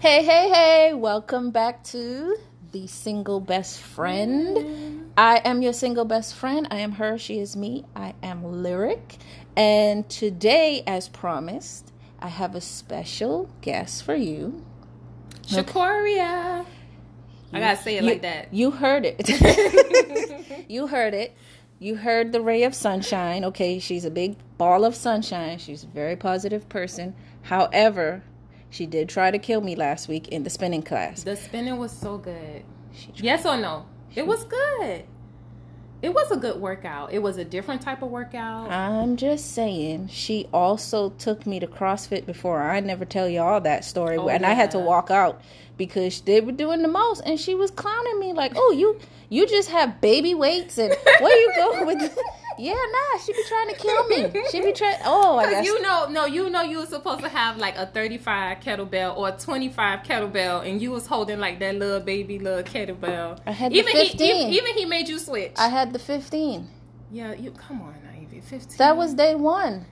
Hey, hey, hey, welcome back to the single best friend. I am your single best friend. I am her, she is me. I am Lyric. And today, as promised, I have a special guest for you. Shakoria. I gotta say it you, like that. You heard it. you heard it. You heard the ray of sunshine. Okay, she's a big ball of sunshine. She's a very positive person. However, she did try to kill me last week in the spinning class. The spinning was so good. Yes or no? It was good. It was a good workout. It was a different type of workout. I'm just saying, she also took me to CrossFit before. I never tell you all that story. Oh, and I had to walk out because they were doing the most and she was clowning me like, "Oh, you you just have baby weights and where you go with Yeah, nah, she be trying to kill me. She be trying Oh, I Cause guess you know, no, you know, you were supposed to have like a thirty-five kettlebell or a twenty-five kettlebell, and you was holding like that little baby little kettlebell. I had the even he, 15. even, even he made you switch. I had the 15. yeah, you come on, Ivy, fifteen. That was day 1.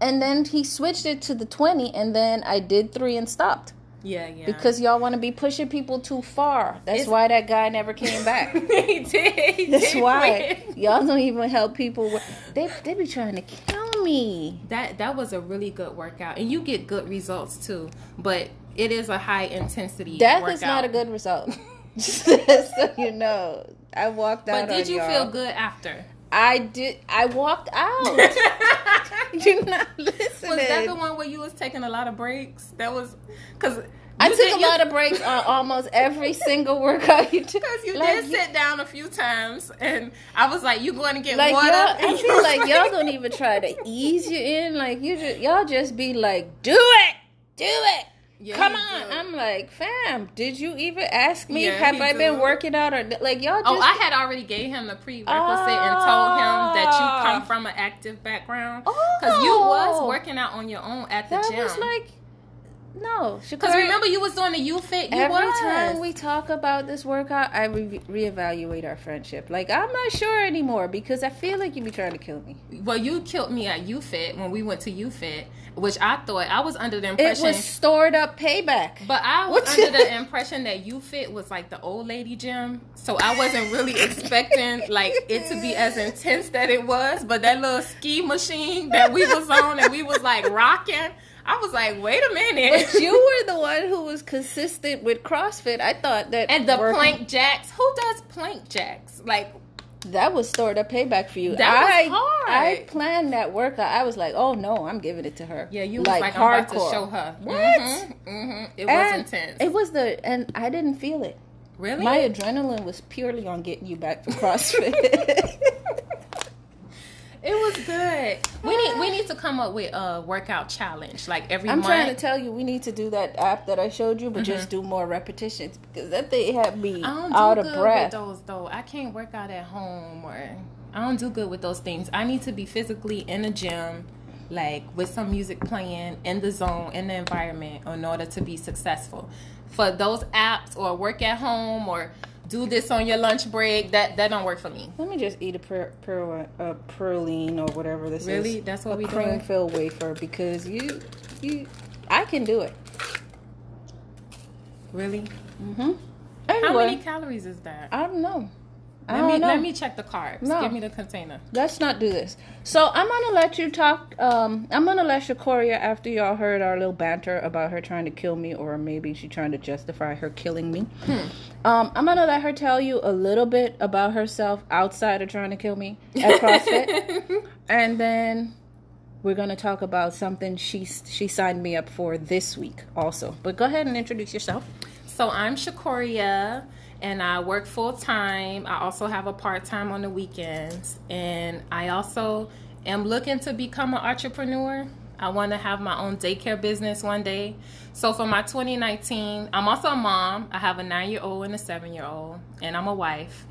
And then he switched it to the 20 and then I did 3 and stopped. Yeah, yeah. Because y'all want to be pushing people too far. That's It's- why that guy never came back. he did. He That's did why quit. y'all don't even help people. They they be trying to kill me. That that was a really good workout, and you get good results too. But it is a high intensity. Death workout. is not a good result. so you know, I walked out. But did you y'all. feel good after? I did. I walked out. You're not listening. Was that the one where you was taking a lot of breaks? That was because I took a lot of breaks on almost every single workout you took. Because you Like, did sit down a few times, and I was like, "You going to get Like water?" And I you feel was like y'all don't even try to ease you in. Like you just y'all just be like, do it, do it. Yeah, Come on. do. I'm like, fam, did you even ask me? Yeah, Have I been working out or like y'all just Oh, I had already gave him the prerequisite and told him that you Ah. come from an active background Oh, because you was Oh. working out on your own at the that gym. was like no. Because remember, you was doing the Youfit. You Every was. time we talk about this workout, I re- reevaluate our friendship. Like I'm not sure anymore because I feel like you be trying to kill me. well, you killed me at Youfit when we went to Youfit, which I thought I was under the impression It was stored up payback. But I was What? under the impression that Youfit was like the old lady gym, so I wasn't really expecting like it to be as intense that it was. But that little ski machine that we was on and we was like rocking, I was like, wait a minute. But you were the one who was consistent with CrossFit. I thought that and the working- plank jacks. Who does plank jacks? Like that was stored up payback for you. That was I, hard. I planned that workout. I was like, oh no, I'm giving it to her. yeah, you was like, I'm about to show her. What? Mm-hmm, It was intense. It was the and I didn't feel it. really? My adrenaline was purely on getting you back for CrossFit. it was good. We need we need to come up with a workout challenge like every I'm month. trying to tell you, we need to do that app that I showed you, but just do more repetitions because that thing had me Mm-hmm. I don't do out good of breath. with those though. I can't work out at home or I don't do good with those things. I need to be physically in a gym, like with some music playing in the zone, in the environment, in order to be successful. For those apps or work at home or do this on your lunch break, that that don't work for me. Let me just eat a per, per, a praline or whatever this is. Really? That's what a we cream doing? filled wafer because you, you, I can do it. Really? Mm-hmm. How many calories is that? I don't know. Let me know. let me check the carbs. No. Give me the container. Let's not do this. So I'm gonna let you talk. Um, I'm gonna let Shakoria after y'all heard our little banter about her trying to kill me, or maybe she trying to justify her killing me. Um, I'm gonna let her tell you a little bit about herself outside of trying to kill me at CrossFit, and then we're gonna talk about something she she signed me up for this week also. But go ahead and introduce yourself. So I'm Shakoria and I work full time. I also have a part time on the weekends. And I also am looking to become an entrepreneur. I want to have my own daycare business one day. So for my 2019, I'm also a mom. I have a nine year old and a seven year old, and I'm a wife.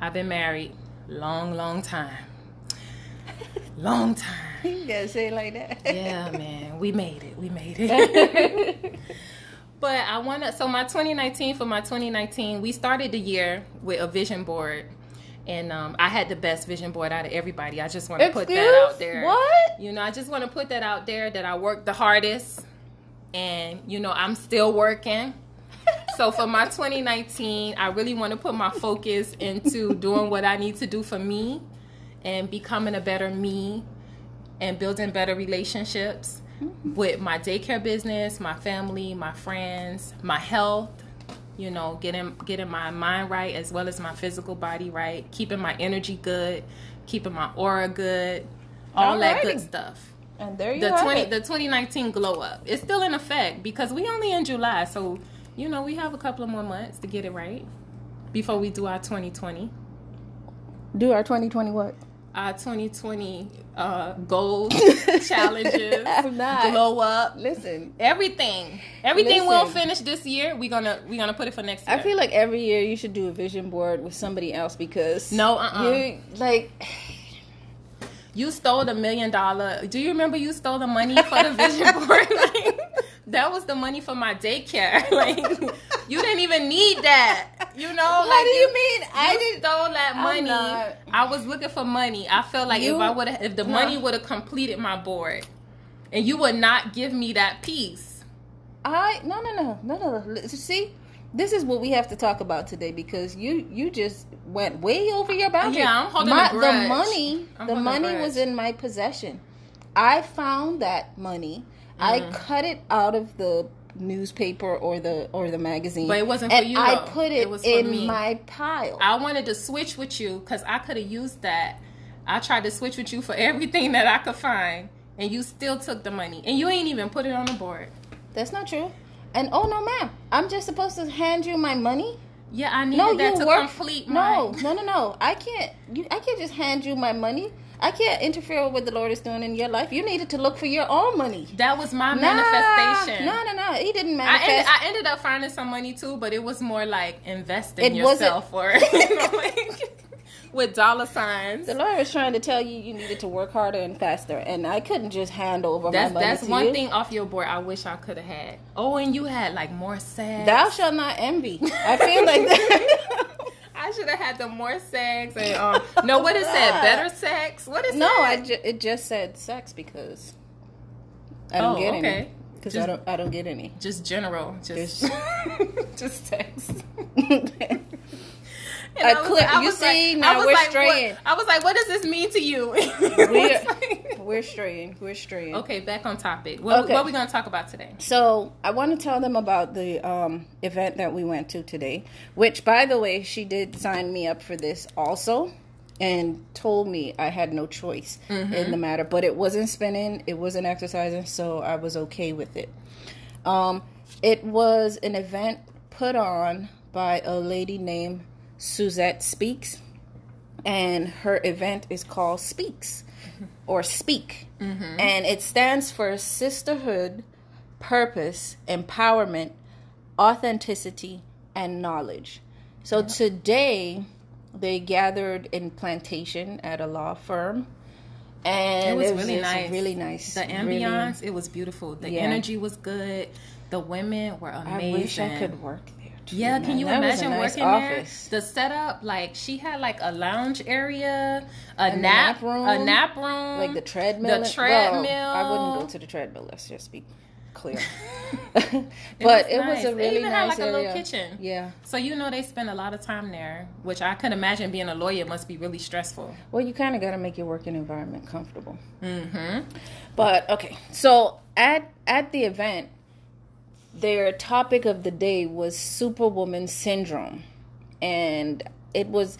I've been married long, long time. Long time. You gotta say it like that. Yeah, man, we made it. We made it. but I want to. So my 2019 for my 2019, we started the year with a vision board, and um, I had the best vision board out of everybody. I just want to put that out there. What? You know, I just want to put that out there that I worked the hardest. and you know I'm still working. so for my 2019, I really want to put my focus into doing what I need to do for me and becoming a better me and building better relationships with my daycare business, my family, my friends, my health, you know, getting getting my mind right as well as my physical body right, keeping my energy good, keeping my aura good, all that good stuff. And there you go. the have 20 it. the 2019 glow up. It's still in effect because we only in July, so you know, we have a couple of more months to get it right before we do our 2020. Do our 2020 what? Our 2020 uh, goals, challenges, glow up, Listen, everything. Everything we'll finish this year. We're gonna we're gonna put it for next year. I feel like every year you should do a vision board with somebody else because No, uh-uh. you like you stole the million dollar. Do you remember you stole the money for the vision board? Like, that was the money for my daycare. Like you didn't even need that. You know, What like do you mean? I you didn't- stole that money. I was looking for money. I felt like You- if I would have, if the No. money would have completed my board, and you would not give me that piece. I no no no no no. See, this is what we have to talk about today because you you just went way over your boundary. Yeah, I'm holding my. The money, I'm the money was in my possession. I found that money. I Mm. cut it out of the newspaper or the or the magazine. But it wasn't for and you, I though. put it, It was in me. my pile. I wanted to switch with you because I could have used that. I tried to switch with you for everything that I could find, and you still took the money, and you ain't even put it on the board. That's not true. And oh no, ma'am, I'm just supposed to hand you my money. Yeah, I needed No, that you to work. complete no, no, no, no. I can't. You, I can't just hand you my money. I can't interfere with what the Lord is doing in your life. You needed to look for your own money. That was my Nah, manifestation. No, no, no. He didn't I ended, manifest. I ended up finding some money too, but it was more like investing It wasn't- yourself or you know, like, with dollar signs. the Lord was trying to tell you you needed to work harder and faster, and I couldn't just hand over That's my money that's one you. thing off your board I wish I could have had. Oh, and you had like more sex. Thou shalt not envy. I feel like that. I should have had the more sex and um no what it said better sex what is no, I ju- it just said sex because I don't Oh, get okay. any. Because I don't, I don't get any. just general just just sex. Was- clip- I you see, like- now we're like, straying. What, I was like, what does this mean to you? We're, we're straying. We're straying. okay, back on topic. What, Okay. what are we gonna talk about today? So I want to tell them about the um, event that we went to today, which, by the way, she did sign me up for this also, and told me I had no choice in the matter. But it wasn't spinning, it wasn't exercising, so I was okay with it. Um, it was an event put on by a lady named Suzette Speaks, and her event is called Speaks or Speak, mm-hmm. and it stands for Sisterhood, Purpose, Empowerment, Authenticity, and Knowledge. So today they gathered in Plantation at a law firm. And It was really just nice. Really nice. The really- ambiance, it was beautiful. The Yeah. energy was good. The women were amazing. I wish I could work Yeah, man. can you was a imagine nice working office. there? The setup, like she had like a lounge area, a nap, nap room? a nap room, like the treadmill. the and- well, treadmill. I wouldn't go to the treadmill. Let's just be clear. But it was nice. a They really even nice had like a little kitchen. Yeah. So you know they spend a lot of time there, which I could imagine being a lawyer must be really stressful. Well, you kind of got to make your working environment comfortable. Mm-hmm. But okay, so at at the event, their topic of the day was Superwoman syndrome, and it was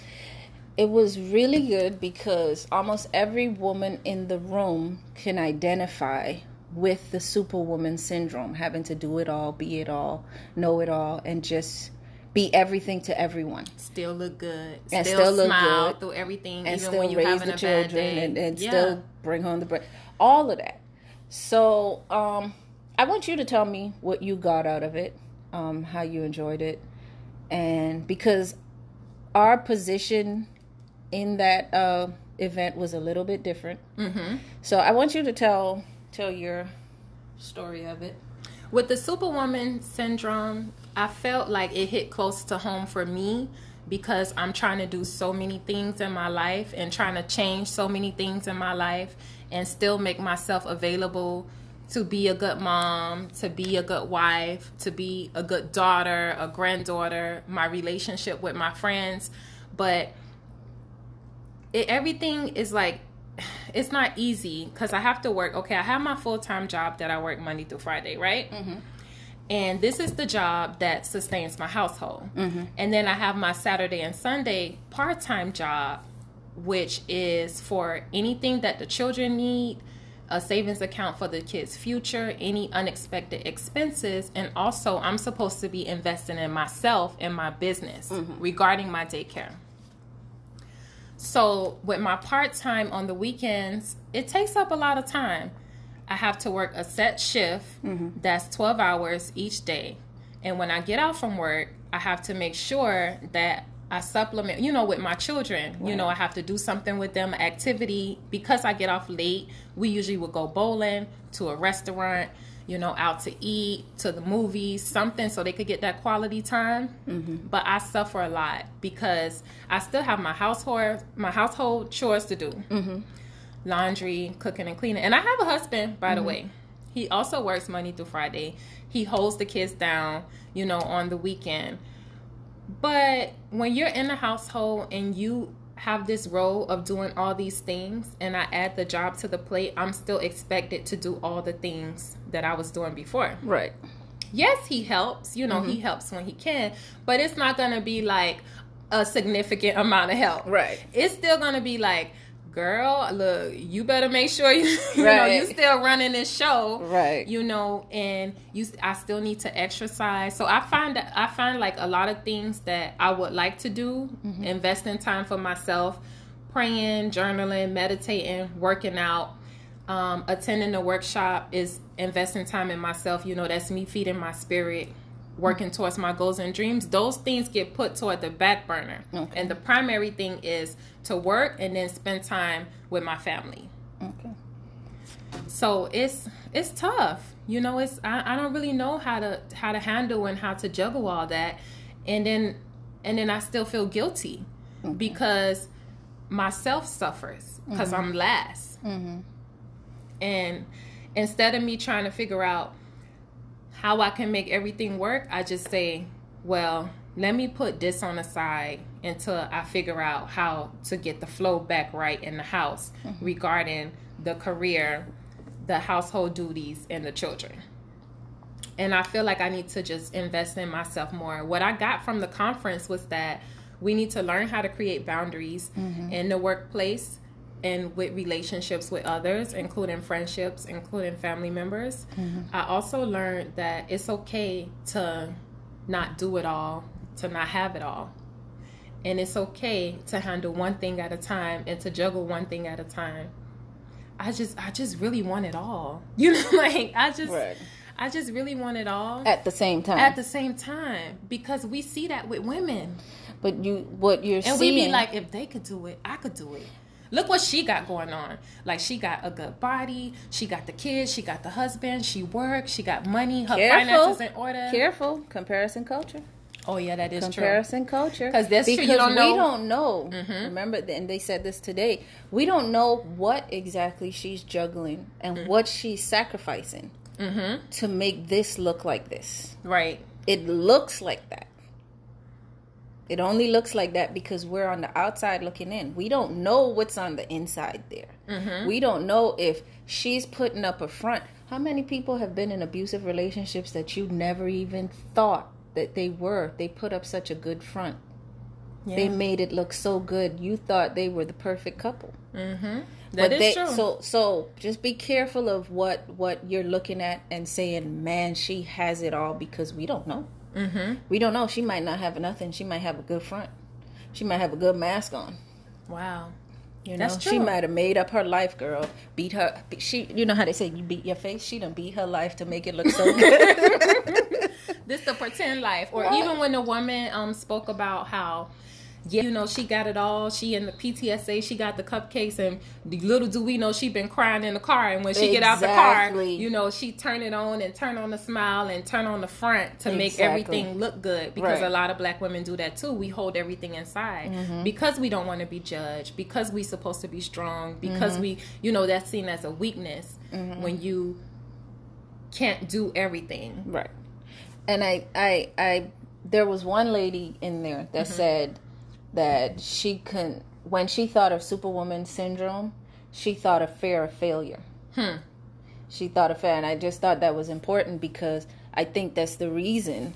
it was really good because almost every woman in the room can identify with the Superwoman syndrome, having to do it all, be it all, know it all, and just be everything to everyone. Still look good. And still, still look smile good. through everything, and even still when you're raise having the a bad day. and, and yeah. still bring home the bread. All of that. So um, I want you to tell me what you got out of it, um, how you enjoyed it, and because our position in that uh, event was a little bit different. Mm-hmm. So I want you to tell tell your story of it. With the Superwoman syndrome, I felt like it hit close to home for me because I'm trying to do so many things in my life and trying to change so many things in my life and still make myself available to be a good mom, to be a good wife, to be a good daughter, a granddaughter, my relationship with my friends, but it, everything is like it's not easy because I have to work. Okay, I have my full time job that I work Monday through Friday, right? Mm-hmm. And this is the job that sustains my household. Mm-hmm. And then I have my Saturday and Sunday part time job, which is for anything that the children need, a savings account for the kids' future, any unexpected expenses, and also I'm supposed to be investing in myself and my business mm-hmm. regarding my daycare. So, with my part time on the weekends, it takes up a lot of time. I have to work a set shift mm-hmm. that's 12 hours each day. And when I get out from work, I have to make sure that I supplement, you know, with my children. Right. You know, I have to do something with them, activity. Because I get off late, we usually would go bowling to a restaurant you know, out to eat, to the movies, something so they could get that quality time. Mm-hmm. But I suffer a lot because I still have my household my household chores to do. Mm-hmm. Laundry, cooking and cleaning. And I have a husband, by mm-hmm. the way. He also works Monday through Friday. He holds the kids down, you know, on the weekend. But when you're in the household and you have this role of doing all these things and I add the job to the plate, I'm still expected to do all the things that I was doing before. Right. Yes, he helps. You know, mm-hmm. he helps when he can, but it's not going to be like a significant amount of help. Right. It's still going to be like, girl, look, you better make sure you, you right. know you still running this show, right? You know, and you, I still need to exercise. So I find that I find like a lot of things that I would like to do, mm-hmm. investing time for myself, praying, journaling, meditating, working out. Um, attending a workshop is investing time in myself. You know, that's me feeding my spirit working towards my goals and dreams, those things get put toward the back burner. Okay. And the primary thing is to work and then spend time with my family. Okay. So it's it's tough. You know, it's I, I don't really know how to how to handle and how to juggle all that. And then and then I still feel guilty okay. because myself suffers because mm-hmm. I'm last. Mm-hmm. And instead of me trying to figure out how I can make everything work, I just say, well, let me put this on the side until I figure out how to get the flow back right in the house mm-hmm. regarding the career, the household duties, and the children. And I feel like I need to just invest in myself more. What I got from the conference was that we need to learn how to create boundaries mm-hmm. in the workplace and with relationships with others, including friendships, including family members. Mm-hmm. I also learned that it's okay to not do it all, to not have it all. And it's okay to handle one thing at a time and to juggle one thing at a time. I just I just really want it all. You know, like I just right. I just really want it all at the same time. At the same time, because we see that with women. But you, what you're and seeing, we be like, if they could do it, I could do it. Look what she got going on. Like she got a good body, she got the kids, she got the husband, she works, she got money, her Careful. finances in order. Careful, comparison culture. Oh yeah, that is true. comparison true. culture. Because that's because true. You don't know. we don't know. Mm-hmm. Remember, and they said this today. We don't know what exactly she's juggling and mm-hmm. what she's sacrificing mm-hmm. to make this look like this. Right. It looks like that. It only looks like that because we're on the outside looking in. We don't know what's on the inside there. Mm-hmm. We don't know if she's putting up a front. How many people have been in abusive relationships that you never even thought that they were? They put up such a good front. Yeah. They made it look so good. You thought they were the perfect couple. Mm-hmm. That but is they, true. So, so just be careful of what what you're looking at and saying, "Man, she has it all," because we don't know. Mm-hmm. We don't know. She might not have nothing. She might have a good front. She might have a good mask on. Wow. You know, That's true. she might have made up her life, girl. Beat her. She, you know how they say you beat your face. She done beat her life to make it look so good. this the pretend life, or even when the woman um spoke about how yeah, you know, she got it all. She in the PTSA, she got the cupcakes, and little do we know she been crying in the car. And when she exactly. get out the car, you know, she turn it on and turn on the smile and turn on the front to exactly. make everything look good. Because right. a lot of black women do that too. We hold everything inside mm-hmm. because we don't want to be judged. Because we supposed to be strong. Because mm-hmm. we, you know, that's seen as a weakness mm-hmm. when you can't do everything. Right. And I, I, I, there was one lady in there that said that she couldn't, when she thought of Superwoman syndrome, she thought of fear of failure. Hmm. She thought of fear, and I just thought that was important because I think that's the reason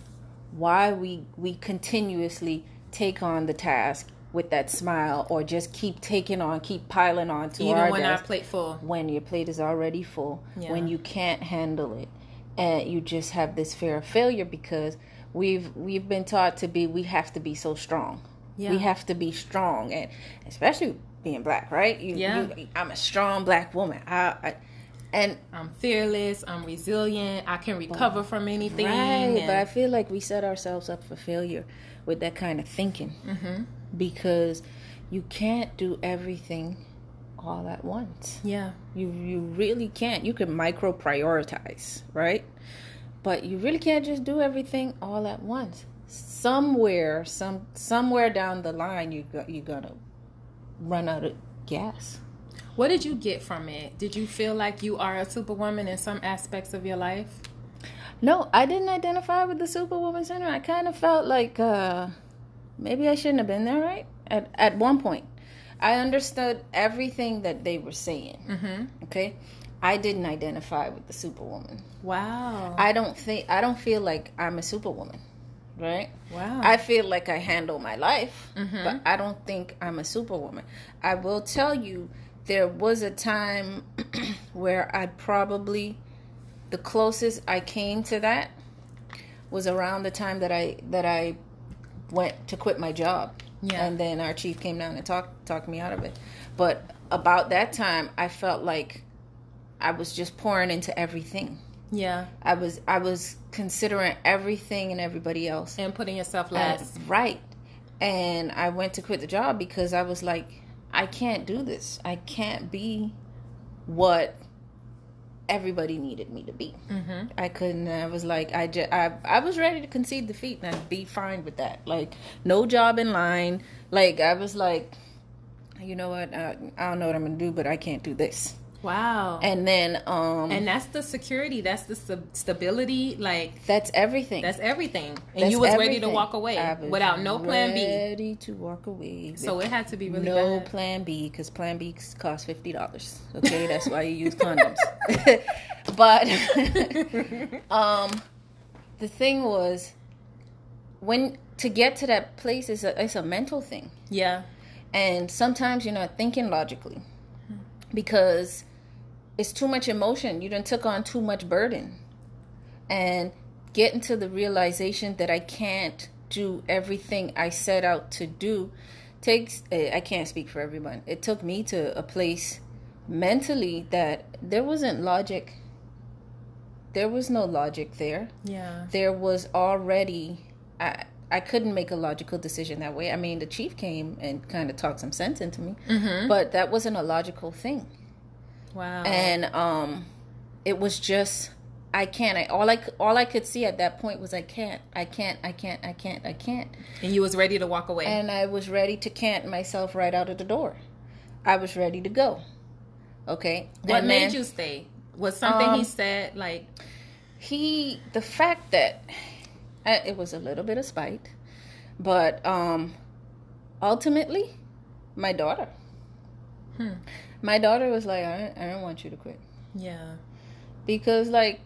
why we we continuously take on the task with that smile, or just keep taking on, keep piling on to Even our when our plate full. when your plate is already full, Yeah. when you can't handle it, and you just have this fear of failure because we've we've been taught to be we have to be so strong. Yeah. We have to be strong, and especially being black, right? You, Yeah. you, I'm a strong black woman. I, I and I'm fearless. I'm resilient. I can recover from anything. right, but I feel like we set ourselves up for failure with that kind of thinking Mm-hmm. because you can't do everything all at once. yeah. You you really can't. You can micro prioritize, right? But you really can't just do everything all at once. Somewhere, some somewhere down the line, you go, you're gonna run out of gas. What did you get from it? Did you feel like you are a superwoman in some aspects of your life? No, I didn't identify with the Superwoman center I kind of felt like uh, maybe I shouldn't have been there, right? At at one point, I understood everything that they were saying. Mm-hmm. Okay, I didn't identify with the Superwoman. Wow. I don't think I don't feel like I'm a superwoman, right? wow. I feel like I handle my life, Mhm. but I don't think I'm a superwoman. I will tell you there was a time where I probably the closest I came to that was around the time that I that I went to quit my job. Yeah. And then our chief came down and talked talked me out of it. But about that time I felt like I was just pouring into everything. Yeah. I was I was considering everything and everybody else. And putting yourself Uh, last. right. And I went to quit the job because I was like, I can't do this. I can't be what everybody needed me to be. Mm-hmm. I couldn't. I was like, I just, I, I was ready to concede defeat and I'd be fine with that. Like, no job in line. Like, I was like, you know what? I, I don't know what I'm gonna do, but I can't do this. Wow. And, then, um, and that's the security. That's the st- stability. Like that's everything. that's everything. And That's you was ready to walk away without no plan B. Ready to walk away. So it had to be really no bad. plan B because plan B costs fifty dollars. Okay, that's why you use condoms. but um, the thing was, when to get to that place is a it's a mental thing, Yeah. and sometimes you're not thinking logically because it's too much emotion. You done took on too much burden, and getting to the realization that I can't do everything I set out to do takes. eh, I can't speak for everyone. It took me to a place mentally that there wasn't logic. There was no logic there Yeah. there was already I I couldn't make a logical decision that way. I mean, the chief came and kind of talked some sense into me, Mm-hmm. but that wasn't a logical thing. Wow. And um it was just I can't. I, all I all I could see at that point was I can't. I can't. I can't. I can't. I can't. and you was ready to walk away. And I was ready to can't myself right out of the door. I was ready to go. Okay. what And made then- you stay? Was something he Um, said like he the fact that uh, it was a little bit of spite but um ultimately my daughter Hmm. My daughter was like I don't, I don't want you to quit Yeah. because like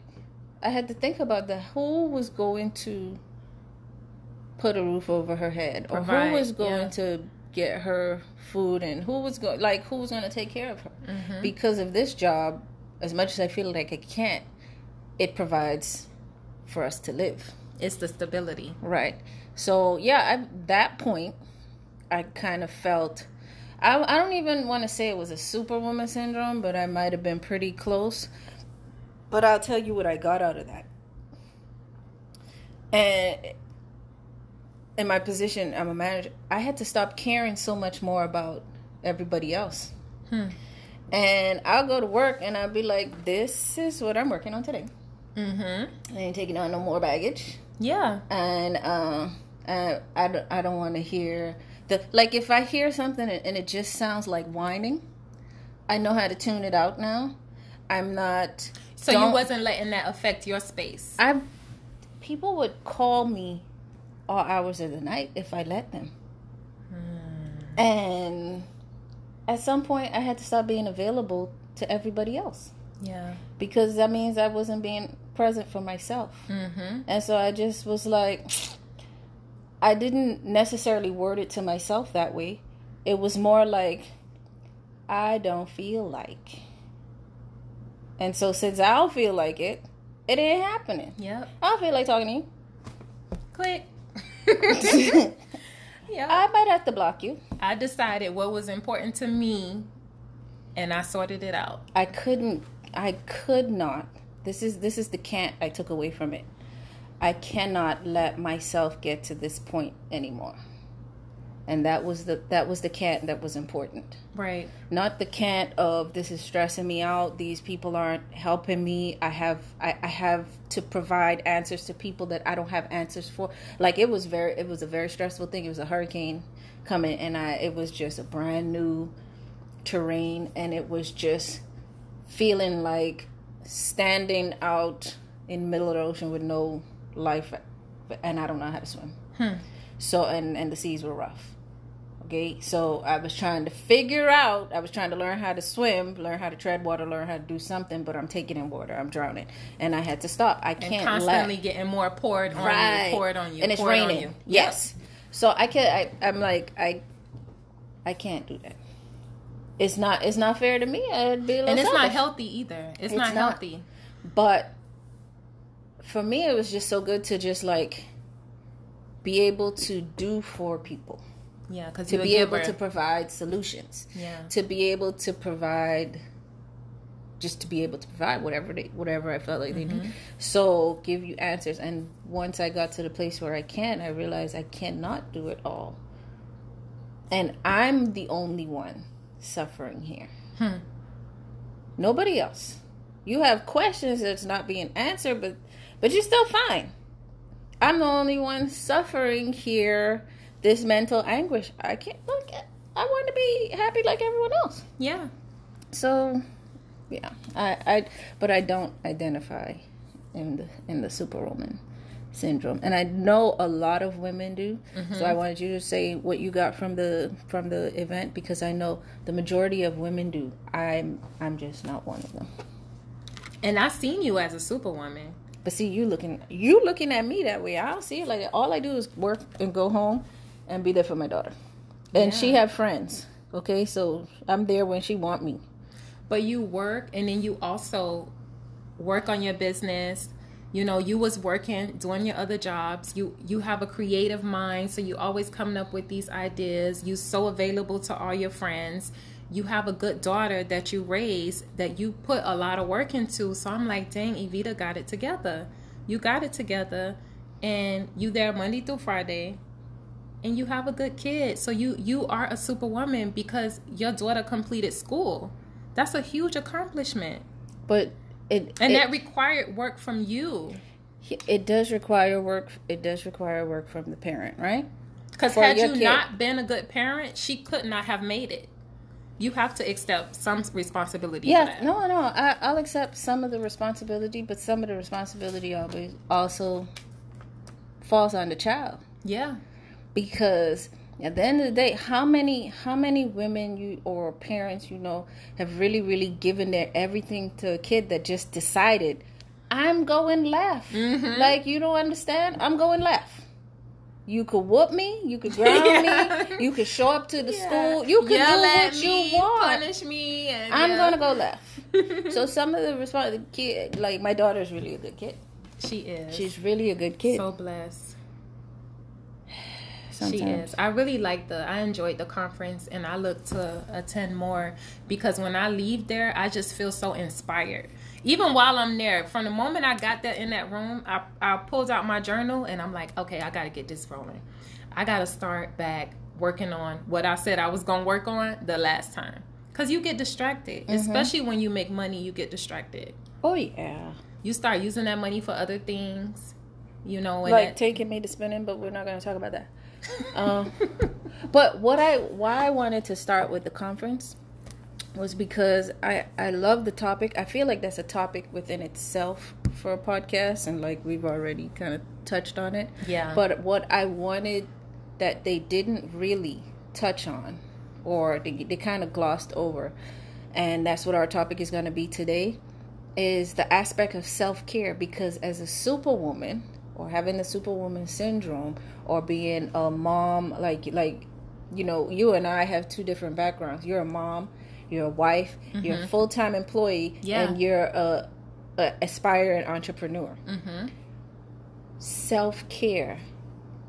i had to think about that who was going to put a roof over her head or Provide, who was going yeah. to get her food and who was going like who was going to take care of her Mhm. because of this job as much as i feel like i can't it provides for us to live It's the stability. right so yeah at that point i kind of felt i, I don't even want to say it was a superwoman syndrome but i might have been pretty close but i'll tell you what i got out of that and in my position i'm a manager i had to stop caring so much more about everybody else Hmm. and I'll go to work and I'll be like, this is what I'm working on today. Mm-hmm. I ain't taking on no more baggage. Yeah. And uh, uh, I, I don't want to hear the like if I hear something and it just sounds like whining, I know how to tune it out now. I'm not So you wasn't letting that affect your space. I people would call me all hours of the night if I let them. Hmm. And at some point I had to stop being available to everybody else. Yeah. Because that means I wasn't being present for myself. Mm-hmm. And so I just was like I didn't necessarily word it to myself that way. It was more like I don't feel like. And so since I don't feel like it, it ain't happening. Yep. I don't feel like talking to you. Click. yeah. I might have to block you. I decided what was important to me and I sorted it out. I couldn't I could not. This is this is the can't I took away from it. I cannot let myself get to this point anymore. And that was the that was the can't that was important. Right. Not the can't of this is stressing me out these people aren't helping me. I have I, I have to provide answers to people that i don't have answers for. Like it was very it was a very stressful thing. It was a hurricane coming and i it was just a brand new terrain and it was just feeling like standing out in the middle of the ocean with no life and i don't know how to swim hmm. so and and the seas were rough Okay, so I was trying to figure out, I was trying to learn how to swim, learn how to tread water, learn how to do something, but I'm taking in water, I'm drowning, and I had to stop. I can't and constantly let, getting more poured on right. you, poured on you, and it's raining. Yes, so I can't. I, I'm like I, I can't do that. It's not. It's not fair to me. I'd be and it's selfish. not healthy either. It's, it's not, not healthy. But for me, it was just so good to just like be able to do for people yeah, because to be able to provide solutions. Yeah. To be able to provide just to be able to provide whatever they whatever I felt like mm-hmm. they need. So give you answers. And once I got to the place where I can, I realized I cannot do it all. And I'm the only one suffering here. Hmm. Nobody else. You have questions that's not being answered, but but you're still fine. I'm the only one suffering here this mental anguish. I can't look at, I want to be happy like everyone else. Yeah. So, yeah, I, I, but I don't identify in the in the superwoman syndrome, and I know a lot of women do. Mm-hmm. So I wanted you to say what you got from the from the event because I know the majority of women do. I'm I'm just not one of them. And I've seen you as a superwoman. But see, you looking you looking at me that way. I don't see it like that. all I do is work and go home and be there for my daughter. And yeah. she have friends. Okay, so I'm there when she want me. But you work and then you also work on your business. You know, you was working, doing your other jobs. You you have a creative mind, so you always coming up with these ideas. You so available to all your friends. You have a good daughter that you raised that you put a lot of work into. So I'm like, dang, Evita got it together. You got it together, and you there Monday through Friday and you have a good kid. So you you are a superwoman because your daughter completed school. That's a huge accomplishment. But it and it, that required work from you. It does require work. It does require work from the parent, right? Because had you kid. not been a good parent, she could not have made it. You have to accept some responsibility. Yeah, no, no. I, I'll accept some of the responsibility, but some of the responsibility always also falls on the child. Yeah because at the end of the day how many how many women you or parents you know have really really given their everything to a kid that just decided i'm going left mm-hmm. like you don't understand i'm going left you could whoop me, you could ground yeah. me, you could show up to the yeah. school, you could Yell do what me, you want. Punish me. And, I'm yeah. gonna go left. so some of the response, the kid, like my daughter's really a good kid. She is. She's really a good kid. So blessed. Sometimes. She is. I really like the. I enjoyed the conference, and I look to attend more because when I leave there, I just feel so inspired. Even while I'm there, from the moment I got there in that room, I I pulled out my journal and I'm like, okay, I got to get this rolling. I got to start back working on what I said I was gonna work on the last time. Cause you get distracted, mm-hmm. especially when you make money. You get distracted. Oh yeah. You start using that money for other things. You know, like that, taking me to spending, but we're not going to talk about that um, but what I why I wanted to start with the conference was because I I love the topic. I feel like that's a topic within itself for a podcast, and like we've already kind of touched on it. Yeah. But what I wanted that they didn't really touch on, or they they kind of glossed over, and that's what our topic is going to be today, is the aspect of self care. Because as a superwoman, or having the superwoman syndrome, or being a mom, like like you know, you and I have two different backgrounds. You're a mom you're a wife, mm-hmm. you're a full time employee, yeah. and you're a, a aspiring entrepreneur. Mm-hmm. Self care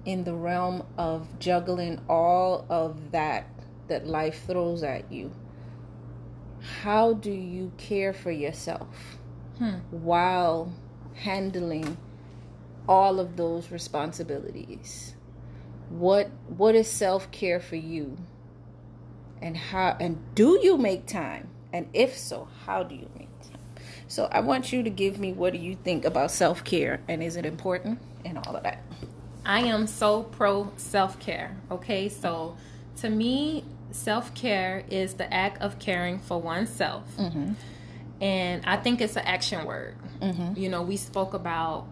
in the realm of juggling all of that that life throws at you. How do you care for yourself hmm. while handling all of those responsibilities? What what is self care for you? And how and do you make time? And if so how do you make time? So i want you to give me what do you think about self-care and is it important and all of that. I am so pro self-care okay? So to me self-care is the act of caring for oneself. Mm-hmm. and i think it's an action word. Mm-hmm. you know we spoke about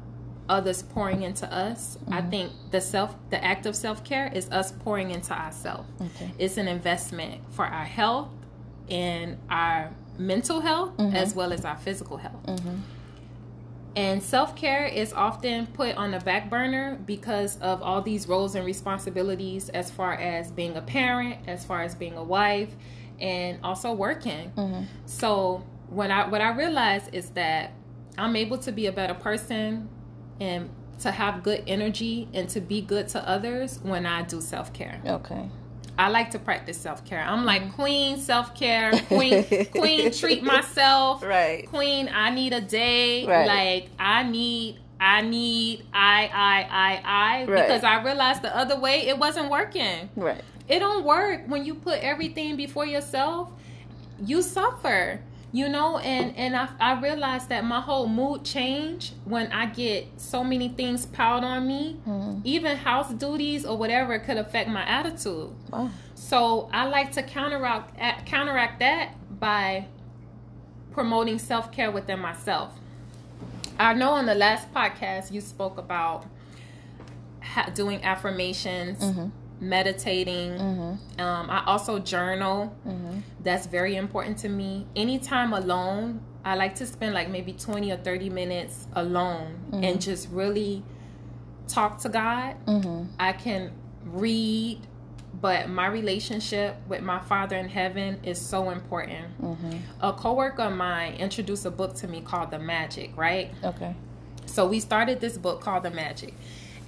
others pouring into us. Mm-hmm. I think the self the act of self-care is us pouring into ourselves. Okay. It's an investment for our health and our mental health mm-hmm. as well as our physical health. Mm-hmm. And self-care is often put on the back burner because of all these roles and responsibilities as far as being a parent, as far as being a wife, and also working. Mm-hmm. So, when I what I realized is that I'm able to be a better person and to have good energy and to be good to others when I do self care. Okay. I like to practice self care. I'm like mm-hmm. queen self care, queen queen treat myself. Right. Queen, I need a day. Right. Like I need I need I I I I right. because I realized the other way it wasn't working. Right. It don't work when you put everything before yourself. You suffer you know and and I, I realized that my whole mood change when i get so many things piled on me. Mm-hmm. even house duties or whatever could affect my attitude. Wow. so i like to counteract counteract that by promoting self-care within myself. I know on the last podcast you spoke about ha- doing affirmations. Mm-hmm meditating. Mm-hmm. Um, I also journal. Mm-hmm. That's very important to me. Anytime alone, I like to spend like maybe 20 or 30 minutes alone mm-hmm. and just really talk to God. Mm-hmm. I can read, but my relationship with my Father in heaven is so important. Mm-hmm. A coworker of mine introduced a book to me called The Magic, right? Okay. So we started this book called The Magic.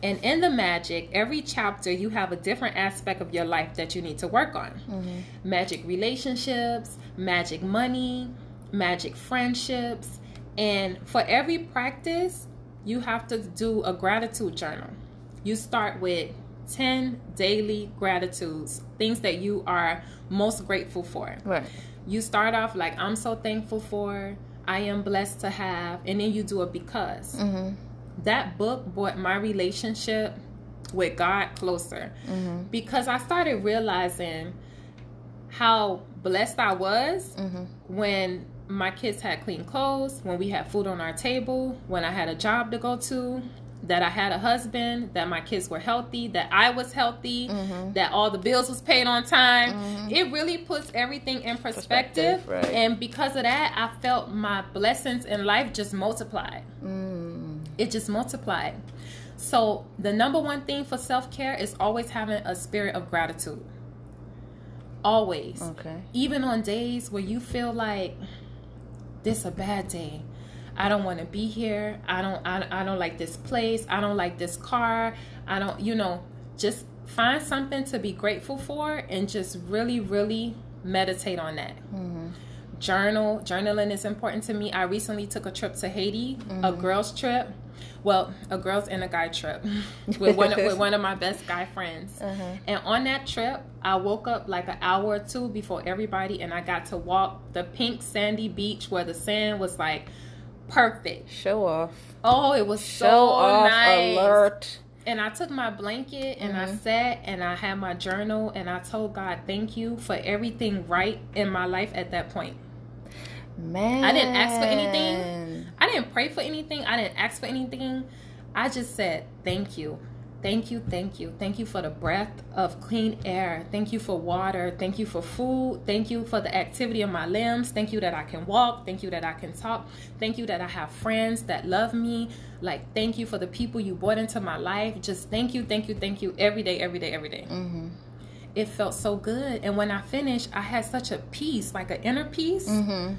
And in the magic, every chapter you have a different aspect of your life that you need to work on. Mm-hmm. Magic relationships, magic money, magic friendships. And for every practice, you have to do a gratitude journal. You start with 10 daily gratitudes, things that you are most grateful for. Right. You start off like, I'm so thankful for, I am blessed to have, and then you do a because. Mm-hmm that book brought my relationship with God closer mm-hmm. because I started realizing how blessed I was mm-hmm. when my kids had clean clothes, when we had food on our table, when I had a job to go to, that I had a husband, that my kids were healthy, that I was healthy, mm-hmm. that all the bills was paid on time. Mm-hmm. It really puts everything in perspective. perspective right. And because of that, I felt my blessings in life just multiplied. Mm. It just multiplied. So, the number one thing for self care is always having a spirit of gratitude. Always. Okay. Even on days where you feel like this a bad day I don't want to be here. I don't I, I don't like this place. I don't like this car. I don't, you know, just find something to be grateful for and just really really meditate on that. Mm-hmm. Journal, journaling is important to me. I recently took a trip to Haiti, mm-hmm. a girls trip. Well, a girls and a guy trip with one of, with one of my best guy friends. Uh-huh. And on that trip, I woke up like an hour or two before everybody, and I got to walk the pink sandy beach where the sand was like perfect. Show off. Oh, it was Show so off nice. Alert. and I took my blanket and I sat and I had my journal and I told God, thank you for everything right in my life at that point. Man. I didn't ask for anything. I didn't pray for anything. I didn't ask for anything. I just said, thank you. Thank you, thank you. Thank you for the breath of clean air. Thank you for water. Thank you for food. Thank you for the activity of my limbs. Thank you that I can walk. Thank you that I can talk. Thank you that I have friends that love me. Like, thank you for the people you brought into my life. Just thank you, thank you, thank you every day, every day, every day. Mm-hmm. It felt so good. And when I finished, I had such a peace, like an inner peace. Mm-hmm.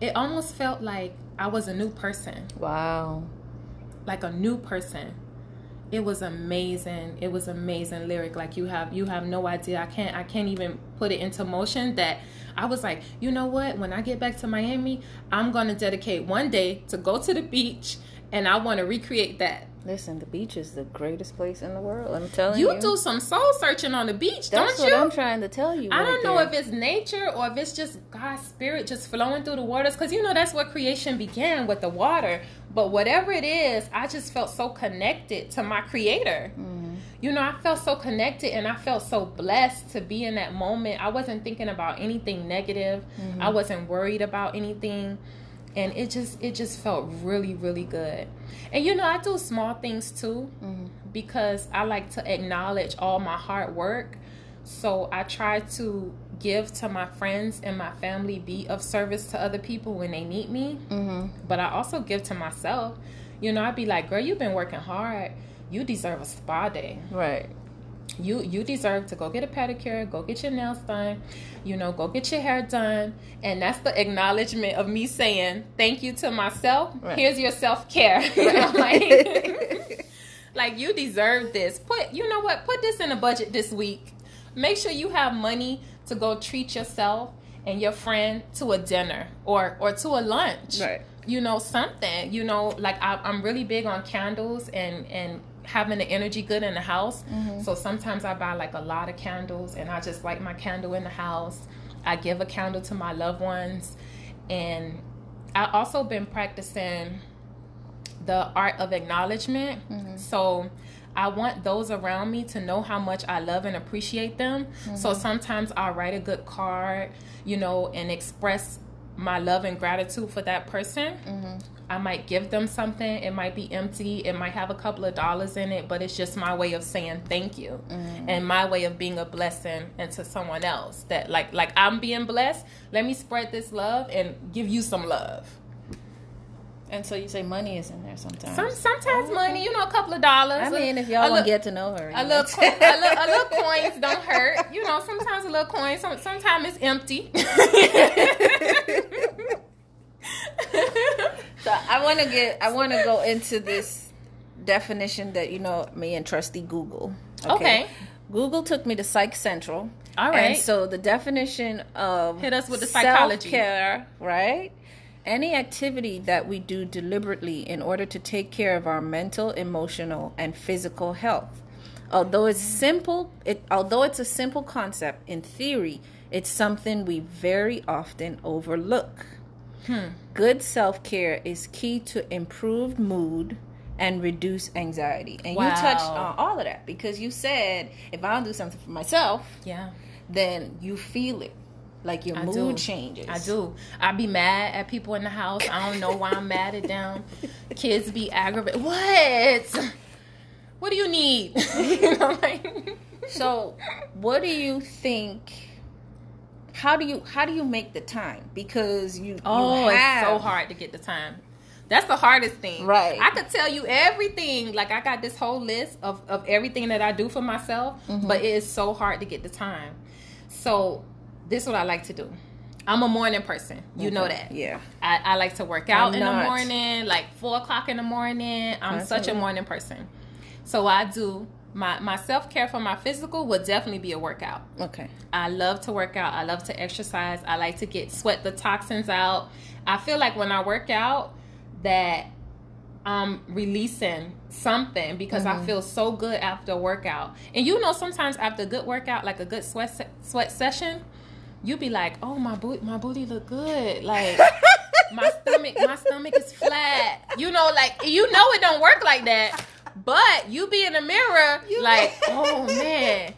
It almost felt like I was a new person. Wow. like a new person. It was amazing. It was amazing lyric. Like you have you have no idea. I can't i can't even put it into motion that i was like you know what? When i get back to miami i'm gonna dedicate one day to go to the beach and i want to recreate that Listen, the beach is the greatest place in the world. I'm telling you. you do some soul searching on the beach That's don't what you I'm trying to tell you. I don't know if it's nature or if it's just God's spirit just flowing through the waters because you know that's where creation began with the water. But whatever it is, I just felt so connected to my creator. Mm-hmm. You know, I felt so connected and I felt so blessed to be in that moment. I wasn't thinking about anything negative. Mm-hmm. I wasn't worried about anything. And it just it just felt really, really good. And you know, I do small things too Mm-hmm. because I like to acknowledge all my hard work. So I try to give to my friends and my family, be of service to other people when they need me. Mm-hmm. But I also give to myself. You know, I'd be like, girl, you've been working hard. You deserve a spa day. Right. You you deserve to go get a pedicure, go get your nails done, you know, go get your hair done. And that's the acknowledgement of me saying thank you to myself. Right. Here's your self care. you know, like, like you deserve this. Put you know what? Put this in a budget this week. Make sure you have money to go treat yourself and your friend to a dinner or or to a lunch. Right. You know something. You know, like I, I'm really big on candles and and having the energy good in the house. Mm-hmm. So sometimes I buy like a lot of candles and I just light my candle in the house. I give a candle to my loved ones, and I also been practicing the art of acknowledgment. Mm-hmm. So I want those around me to know how much I love and appreciate them. So mm-hmm. sometimes I'll write a good card, you know, and express my love and gratitude for that person. I might give them something. It might be empty. It might have a couple of dollars in it, but it's just my way of saying thank you mm. and my way of being a blessing into someone else. That like like I'm being blessed. Let me spread this love and give you some love. And so you say money is in there sometimes. Some sometimes oh, money, you know, a couple of dollars. I mean, if y'all to get to know her, a little, co- a little, a little coins don't hurt. You know, sometimes a little coin. Some, sometimes it's empty. So I want to get, I want to go into this definition that you know me and Trusty Google. Okay. Google took me to Psych Central. All right. And so the definition of Hit us with the psychology. self-care, right? Any activity that we do deliberately in order to take care of our mental, emotional, and physical health. Although it's simple, it although it's a simple concept in theory, it's something we very often overlook. Hmm. Good self-care is key to improved mood and reduce anxiety. And you touched on all of that because you said if I don't do something for myself, yeah, then you feel it. Like your I mood do. changes. I do. I be mad at people in the house. I don't know why I'm mad at them. Kids be aggravated. What? What do you need? you know, like. So, what do you think? How do you how do you make the time? Because you Oh, you have, it's so hard to get the time. That's the hardest thing. Right. I could tell you everything. Like I got this whole list of, of everything that I do for myself, Mm-hmm. but it is so hard to get the time. So this is what I like to do. I'm a morning person. You know that. Yeah. I, I like to work out I'm in the morning, like four o'clock in the morning. I'm such a morning person. So I do my, my self care for my physical would definitely be a workout. Okay. I love to work out. I love to exercise. I like to get sweat the toxins out. I feel like when I work out that I'm releasing something because I mm-hmm. feel so good after a workout. And you know sometimes after a good workout, like a good sweat se- sweat session, you be like, "Oh, my booty my booty look good." Like my stomach my stomach is flat. You know like you know it don't work like that. But you be in the mirror, like, oh man.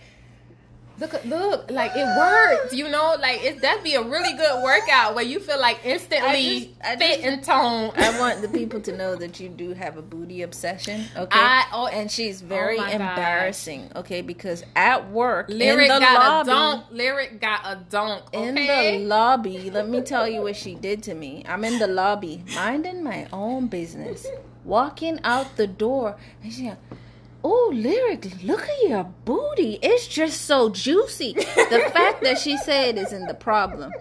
Look, look, like it worked, you know, like it that'd be a really good workout where you feel like instantly I just- I fit just- and tone. I want the people to know that you do have a booty obsession, okay? I- oh, and she's oh very my God. embarrassing, okay? Because at work, Lyric in the got lobby, a dunk. Lyric got a dunk. in the lobby, let me tell you what she did to me. I'm in the lobby, minding my own business, walking out the door, and she. Oh, lyric! Look at your booty. It's just so juicy. The fact that she said isn't the problem.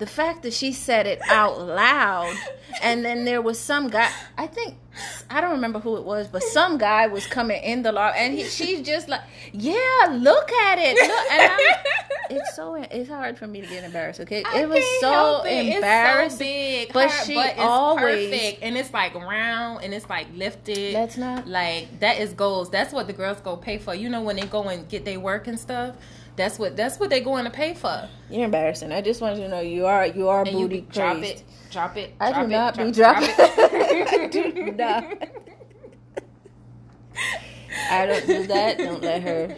The fact that she said it out loud, and then there was some guy. I think I don't remember who it was, but some guy was coming in the law and he, she's just like, "Yeah, look at it." Look, and I'm, it's so it's hard for me to get embarrassed. Okay, I it was so it. embarrassing. It's so big, but her she always- perfect, and it's like round and it's like lifted. That's not- like that is goals. That's what the girls go pay for. You know when they go and get their work and stuff. That's what that's what they going to pay for. You're embarrassing. I just want you to know you are you are And booty you drop it, drop it. I drop do it, not drop, be dropping. it. I do not. I don't do that. Don't let her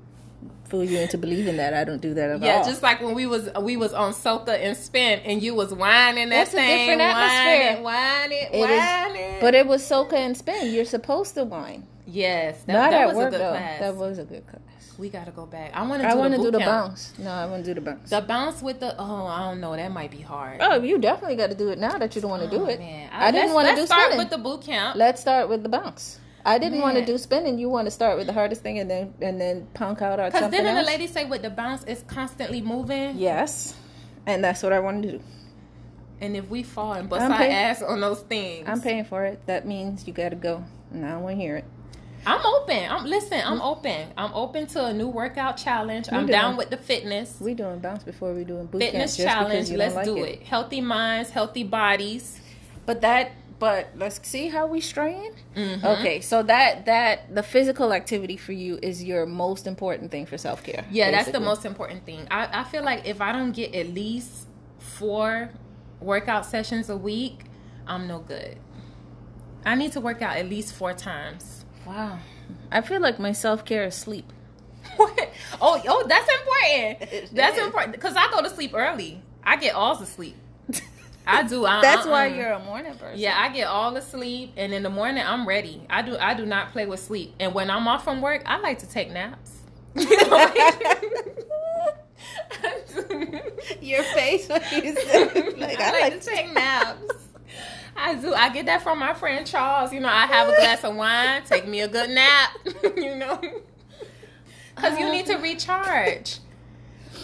fool you into believing that. I don't do that at Yeah, all. Yeah, just like when we was we was on Soca and Spin, and you was whining that That's a different atmosphere. whining, It whining, is- but it was soca and spin. You're supposed to whine. yes, that, Not that at was work a good though. class. That was a good class. We got to go back. I want to. I want to do the bounce. No, I want to do the bounce. The bounce with the oh, I don't know. That might be hard. oh, you definitely got to do it now that you don't want to do Oh, it. Man. I, didn't let's- want to let's do start spinning. with the boot camp. Let's start with the bounce. I didn't want to do spinning. You want to start with the hardest thing and then and then punk out or Because something didn't the else. lady say with the bounce it's constantly moving? yes, and that's what I want to do. And if we fall and bust I'm our ass on those things, I'm paying for it. That means you got to go. And I don't want to hear it. I'm open. I'm listen. I'm open. I'm open to a new workout challenge. I'm doing- doing with the fitness. We doing bounce before we doing boot fitness camp. challenge. Let's like do it. Healthy minds, healthy bodies. But that, but let's see how we straying. Mhm. Okay, so that that the physical activity for you is your most important thing for self care. Yeah, that's the most important thing. I, I feel like if I don't get at least four workout sessions a week, I'm no good. I need to work out at least four times. Wow, I feel like my self care is sleep. What? Oh, oh, that's important. That's important because I go to sleep early. I get all the sleep. I do. I, That's why uh-uh. you're a morning person. Yeah, I get all the sleep, and in the morning I'm ready. I do. I do not play with sleep, and when I'm off from work, I like to take naps. Your face when you said like I, like, to take naps. I do. I get that from my friend Charles. You know, I have a glass of wine, take me a good nap. you know, because you need to recharge.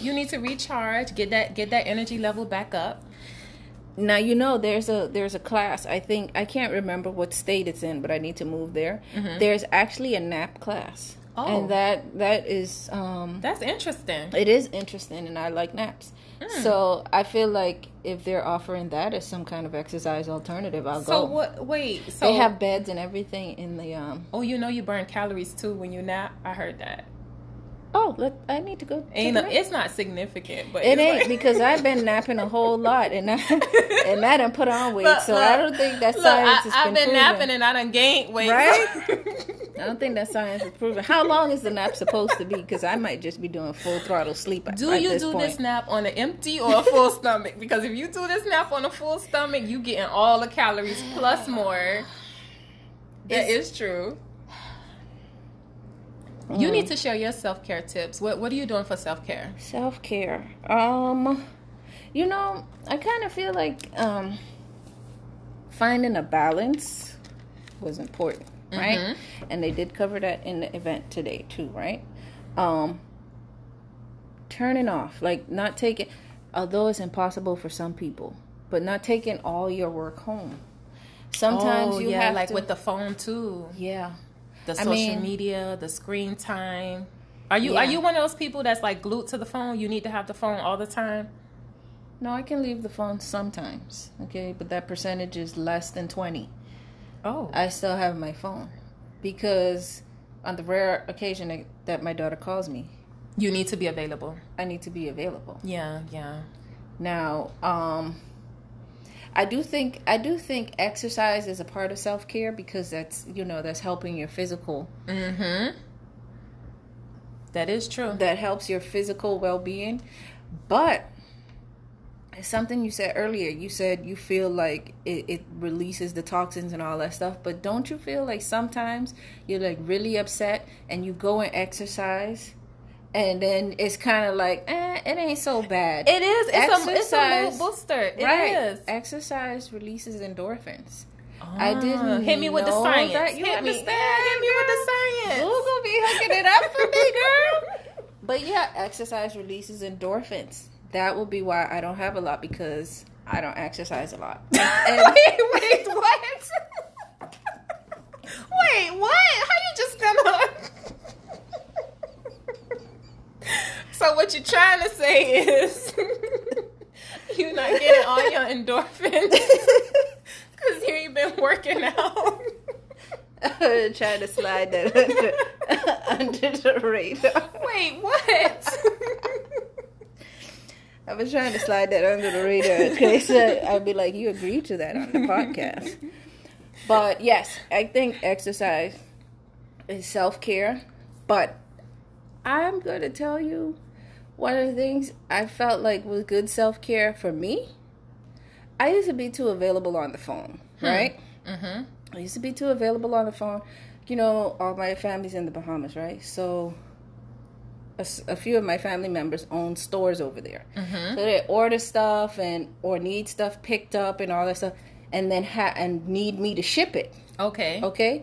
You need to recharge. Get that. Get that energy level back up. Now you know there's a there's a class. I think I can't remember what state it's in, but I need to move there. There's actually a nap class, Oh. and that that is um That's interesting. it is interesting, and I like naps. Mm. So I feel like if they're offering that as some kind of exercise alternative, I'll So go. what? Wait. So they have beds and everything in the um. Oh, you know you burn calories too when you nap. I heard that. Oh, look, I need to go. Ain't a it's not significant, but It ain't like- because I've been napping a whole lot, and I and I done put on weight, Look, so look, I don't think that look, science I, has I've been, proven. napping and I done gained weight. Right? I don't think that science is proven. How long is the nap supposed to be? Because I might just be doing full throttle sleep. do you this do point. this nap on an empty or a full stomach? Because if you do this nap on a full stomach, you getting all the calories plus more. That It's- is true. You Mm. need to share your self care tips. What What are you doing for self care? Self care. Um, you know, I kind of feel like um, finding a balance was important, right? Mhm. And they did cover that in the event today too, right? Um, turning off, like not taking, although it's impossible for some people, but not taking all your work home. Sometimes oh, you yeah, have like to, with the phone too. yeah. The I social mean- media, the screen time. Are you Yeah. are you one of those people that's like glued to the phone? You need to have the phone all the time. No, I can leave the phone sometimes, okay, but that percentage is less than twenty. Oh, I still have my phone because on the rare occasion that- that my daughter calls me, you need to be available. I need to be available. Yeah, yeah. Now, um, I do think I do think exercise is a part of self care because that's you know that's helping your physical. Mm-hmm. That is true. That helps your physical well being, but it's something you said earlier. You said you feel like it, it releases the toxins and all that stuff, but don't you feel like sometimes you're like really upset and you go and exercise? And then it's kind of like, eh, it ain't so bad. It is. It's Exercise, a it's a booster. It right. Is. Exercise releases endorphins. Oh, I didn't hit me with the science. That you hit understand? Me, hit me with the science. Google be hooking it up for me, girl. but yeah, exercise releases endorphins. That will be why I don't have a lot because I don't exercise a lot. And, wait, wait, what? wait, what? How you just gonna? So what you're trying to say is you're not getting all your endorphins because here you ain't been working out. Trying to slide that under, under the radar. Wait, what? I was trying to slide that under the radar in case I'd be like, you agreed to that on the podcast. But yes, I think exercise is self care. But I'm going to tell you one of the things I felt like was good self care for me, I used to be too available on the phone, hmm. right? Mm-hmm. I used to be too available on the phone. You know, all my family's in the Bahamas, right? So a, a few of my family members own stores over there. Mm-hmm. So they order stuff and or need stuff picked up and all that stuff, and then ha- and need me to ship it. Okay. Okay.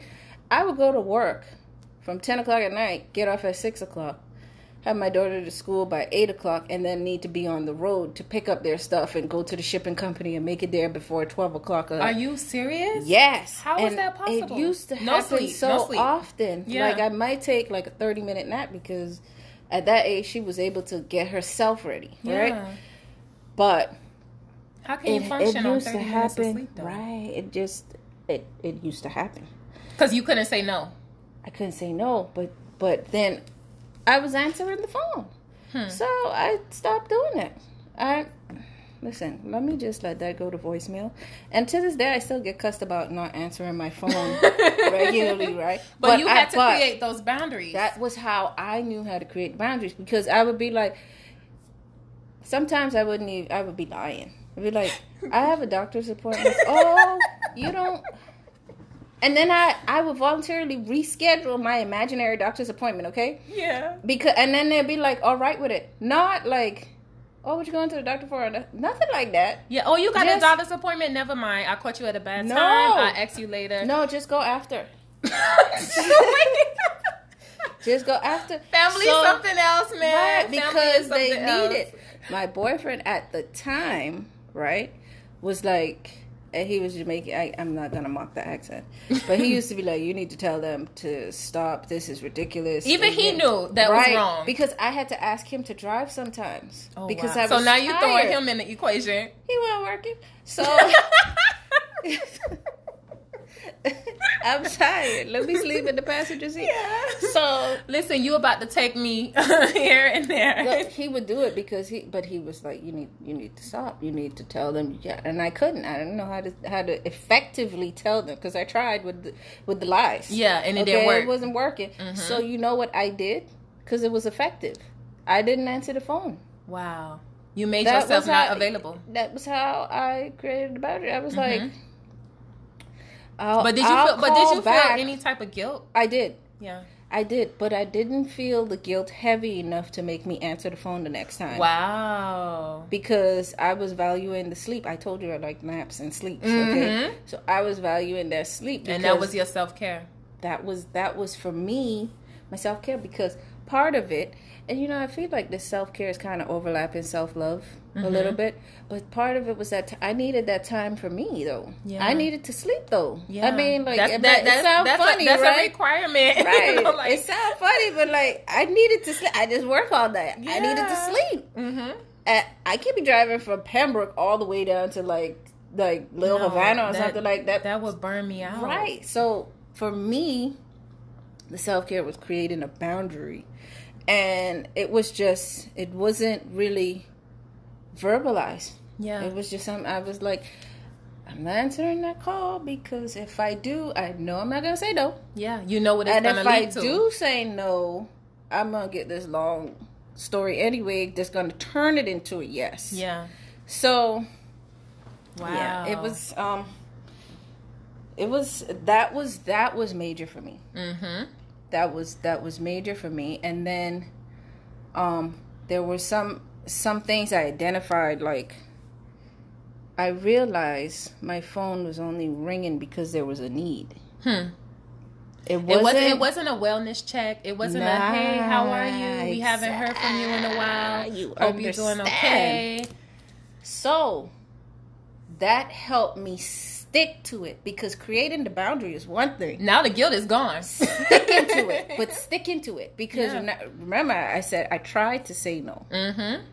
I would go to work from ten o'clock at night, get off at six o'clock, have my daughter to school by eight o'clock and then need to be on the road to pick up their stuff and go to the shipping company and make it there before twelve o'clock. Uh, Are you serious? Yes. How and is that possible? It used to no happen sleep, so no often. Yeah. Like I might take like a thirty minute nap because at that age she was able to get herself ready. Yeah. Right. But how can you it, function it used on 30 to happen, minutes of sleep, though? Right. It just it it used to happen. Because you couldn't say no. I couldn't say no, but but then I was answering the phone. Hmm. So I stopped doing it. I listen, let me just let that go to voicemail. And to this day, I still get cussed about not answering my phone regularly, right? But, but you had I, to create those boundaries. That was how I knew how to create boundaries because I would be like, sometimes I wouldn't even, I would be lying. I'd be like, I have a doctor's appointment. oh, you don't and then I I would voluntarily reschedule my imaginary doctor's appointment. Okay. Yeah. Because and then they'd be like, all right with it, not like. Oh, what you going to the doctor for? Nothing like that. Yeah. Oh, you got just, a doctor's appointment. Never mind. I caught you at a bad no. time. I'll ask you later. No, just go after. just go after. Family so, something else, man. Right, because they need it. My boyfriend at the time, right, was like and he was Jamaican. I, am not gonna mock the accent, but he used to be like, "You need to tell them to stop. This is ridiculous." Even and he then, knew that right? was wrong because I had to ask him to drive sometimes. Oh, because wow. I so now you throwing him in the equation. He wasn't working, so. I'm tired. Let me sleep in the passenger seat. Yeah. So listen, you about to take me here and there. Look, he would do it because he, but he was like, you need, you need to stop. You need to tell them. Yeah, and I couldn't. I didn't know how to how to effectively tell them because I tried with the, with the lies. Yeah, and it okay, didn't work. It wasn't working. Mm-hmm. So you know what I did because it was effective. I didn't answer the phone. Wow. You made that yourself not how, available. That was how I created the boundary. I was mm-hmm. like, I'll, but did you I'll feel? But did you back. feel any type of guilt? I did. Yeah. I did, but I didn't feel the guilt heavy enough to make me answer the phone the next time. Wow. Because I was valuing the sleep. I told you I like naps and sleep. Mm-hmm. Okay. So I was valuing that sleep. And that was your self care. That was that was for me, my self care because part of it and you know, I feel like this self care is kind of overlapping self love mm-hmm. a little bit. But part of it was that t- I needed that time for me, though. Yeah. I needed to sleep, though. Yeah. I mean, like, that's, it, that, it sounds funny, a, that's right? a requirement. Right. like, it sounds funny, but like, I needed to sleep. I just work all day. Yeah. I needed to sleep. Mm-hmm. And I can't be driving from Pembroke all the way down to like, like Little no, Havana or that, something like that. That would burn me out. Right. So for me, the self care was creating a boundary and it was just it wasn't really verbalized yeah it was just something i was like I'm not answering that call because if I do, I know I'm not gonna say no. Yeah, you know what it's and gonna if lead I to. do say no, I'm gonna get this long story anyway. That's gonna turn it into a yes. Yeah. So Wow. yeah, it was um, it was that was that was major for me. Mm-hmm. That was that was major for me. And then, um, there were some some things I identified like. I realized my phone was only ringing because there was a need. Hmm. It It wasn't. wasn't. It wasn't a wellness check. It wasn't a hey, how are you? We haven't heard from you in a while. You Hope you're doing okay. So that helped me stick to it because creating the boundary is one thing. Now the guilt is gone. Sticking to it, but sticking to it because Yeah. not, remember I said I tried to say no, mm-hmm.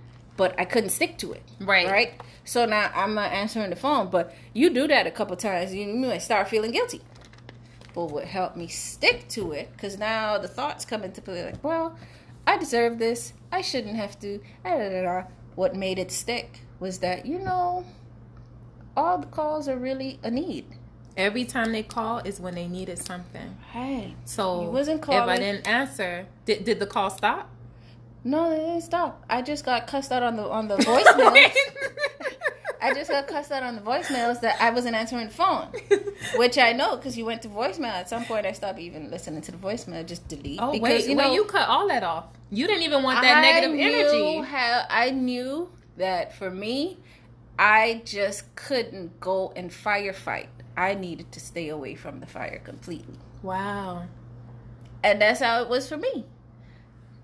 But I couldn't stick to it. Right. Right. So now I'm not answering the phone, but you do that a couple times, you might start feeling guilty. But what helped me stick to it, because now the thoughts come into play, like, well, I deserve this. I shouldn't have to. Da, da, da. What made it stick was that you know, all the calls are really a need. Every time they call is when they needed something. Hey, So You wasn't if I didn't answer, did, did the call stop? No, they didn't stop. I just got cussed out on the on the voicemails. I just got cussed out on the voicemails that I wasn't answering the phone, which I know because you went to voicemail. At some point, I stopped even listening to the voicemail. Just delete. oh because, wait, you wait, know, you cut all that off. You didn't even want that I negative energy. How I knew that for me, I just couldn't go and firefight. I needed to stay away from the fire completely, Wow. and that's how it was for me.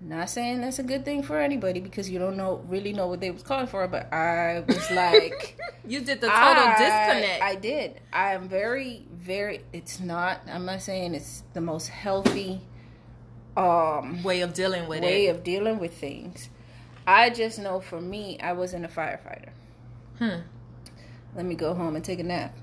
Not saying that's a good thing for anybody because you don't know really know what they was calling for, but I was like. You did the total I- disconnect. I did. I am very, very. It's not. I'm not saying it's the most healthy um way of dealing with it. way it. of dealing with things. I just know for me, I wasn't a firefighter. Hmm. Let me go home and take a nap.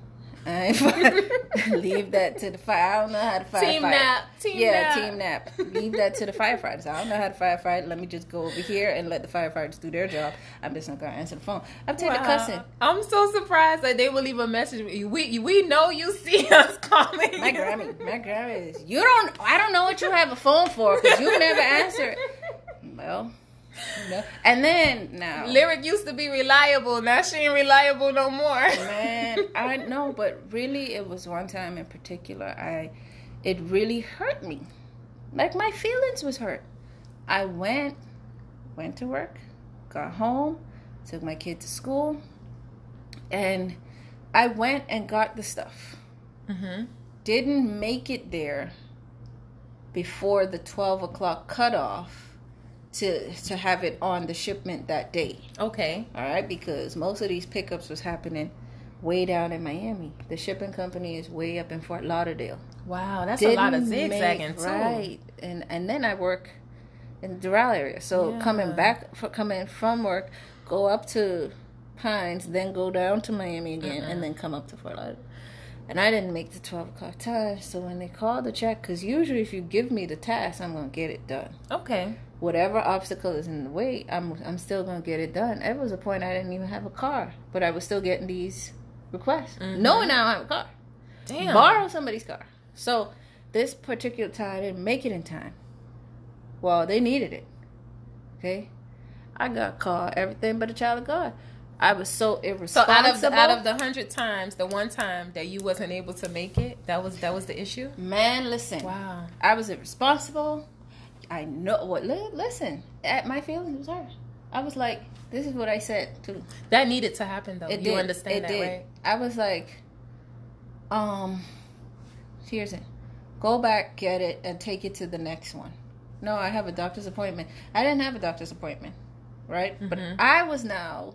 I leave that to the fire. I don't know how to firefight. Team nap. Team yeah, nap. team nap. Leave that to the firefighters. I don't know how to firefight. Let me just go over here and let the firefighters do their job. I'm just not gonna answer the phone. I'm taking Wow. cussing. I'm so surprised that they will leave a message. We we know you see us calling. My Grammy, my Grammy is. You don't. I don't know what you have a phone for because you never answer. Well, no. And then now, Lyric used to be reliable. Now she ain't reliable no more. man, I know, but really, it was one time in particular. I, it really hurt me. Like my feelings was hurt. I went, went to work, got home, took my kid to school, and I went and got the stuff. hmm didn't make it there before the 12 o'clock cutoff to to have it on the shipment that day Okay. all right because most of these pickups was happening way down in miami the shipping company is way up in fort lauderdale Wow, that's a lot of Didn't zigzagging make- too. right and and then i work in the doral area so Yeah. coming back for coming from work go up to pines then go down to miami again and uh-huh. then come up to fort lauderdale and I didn't make the 12 o'clock time. So when they called the check, because usually if you give me the task, I'm going to get it done. Okay. Whatever obstacle is in the way, I'm, I'm still going to get it done. There was a point I didn't even have a car, but I was still getting these requests, Mhm. knowing I don't have a car. Damn. Borrow somebody's car. So this particular time, I didn't make it in time. Well, they needed it. Okay? I got called everything but a child of God. I was so irresponsible. So out of the out of the hundred times, the one time that you wasn't able to make it, that was that was the issue. Man, listen. Wow. I was irresponsible. I know what. Listen, at my feelings was hurt. I was like, this is what I said to. That needed to happen though. It you did. understand it that, did. right? I was like, um, here's it. Go back, get it, and take it to the next one. No, I have a doctor's appointment. I didn't have a doctor's appointment, right? But Mhm. I was now